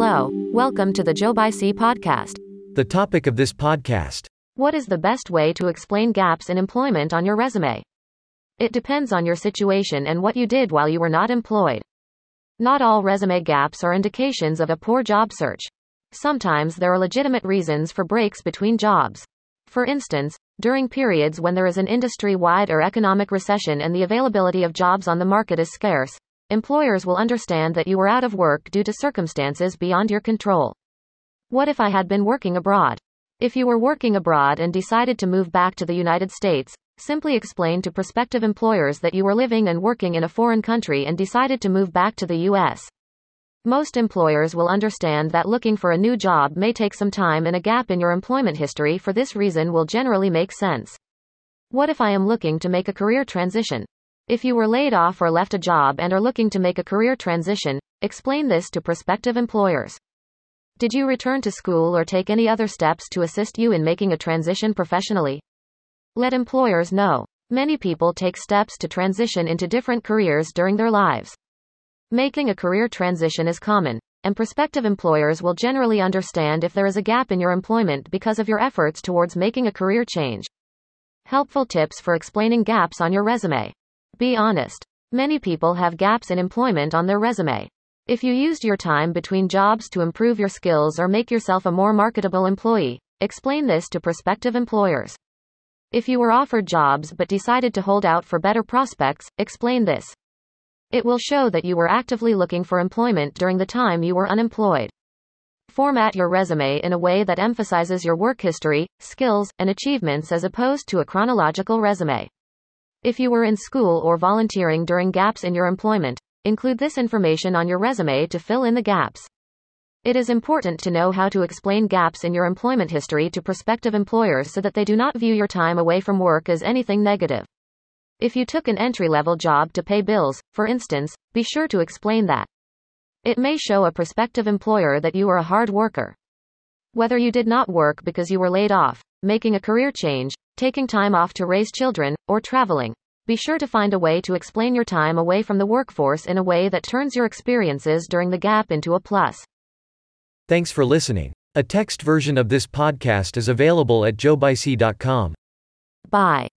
Hello, welcome to the Joe by C podcast. The topic of this podcast. What is the best way to explain gaps in employment on your resume? It depends on your situation and what you did while you were not employed. Not all resume gaps are indications of a poor job search. Sometimes there are legitimate reasons for breaks between jobs. For instance, during periods when there is an industry wide or economic recession and the availability of jobs on the market is scarce, employers will understand that you were out of work due to circumstances beyond your control. What if I had been working abroad? If you were working abroad and decided to move back to the United States, simply explain to prospective employers that you were living and working in a foreign country and decided to move back to the U.S. Most employers will understand that looking for a new job may take some time and a gap in your employment history for this reason will generally make sense. What if I am looking to make a career transition? If you were laid off or left a job and are looking to make a career transition, explain this to prospective employers. Did you return to school or take any other steps to assist you in making a transition professionally? Let employers know. Many people take steps to transition into different careers during their lives. Making a career transition is common, and prospective employers will generally understand if there is a gap in your employment because of your efforts towards making a career change. Helpful tips for explaining gaps on your resume. Be honest. Many people have gaps in employment on their resume. If you used your time between jobs to improve your skills or make yourself a more marketable employee, explain this to prospective employers. If you were offered jobs but decided to hold out for better prospects, explain this. It will show that you were actively looking for employment during the time you were unemployed. Format your resume in a way that emphasizes your work history, skills, and achievements as opposed to a chronological resume. If you were in school or volunteering during gaps in your employment, include this information on your resume to fill in the gaps. It is important to know how to explain gaps in your employment history to prospective employers so that they do not view your time away from work as anything negative. If you took an entry level job to pay bills, for instance, be sure to explain that. It may show a prospective employer that you are a hard worker. Whether you did not work because you were laid off, making a career change, taking time off to raise children, or traveling. Be sure to find a way to explain your time away from the workforce in a way that turns your experiences during the gap into a plus. Thanks for listening. A text version of this podcast is available at joebyc.com. Bye.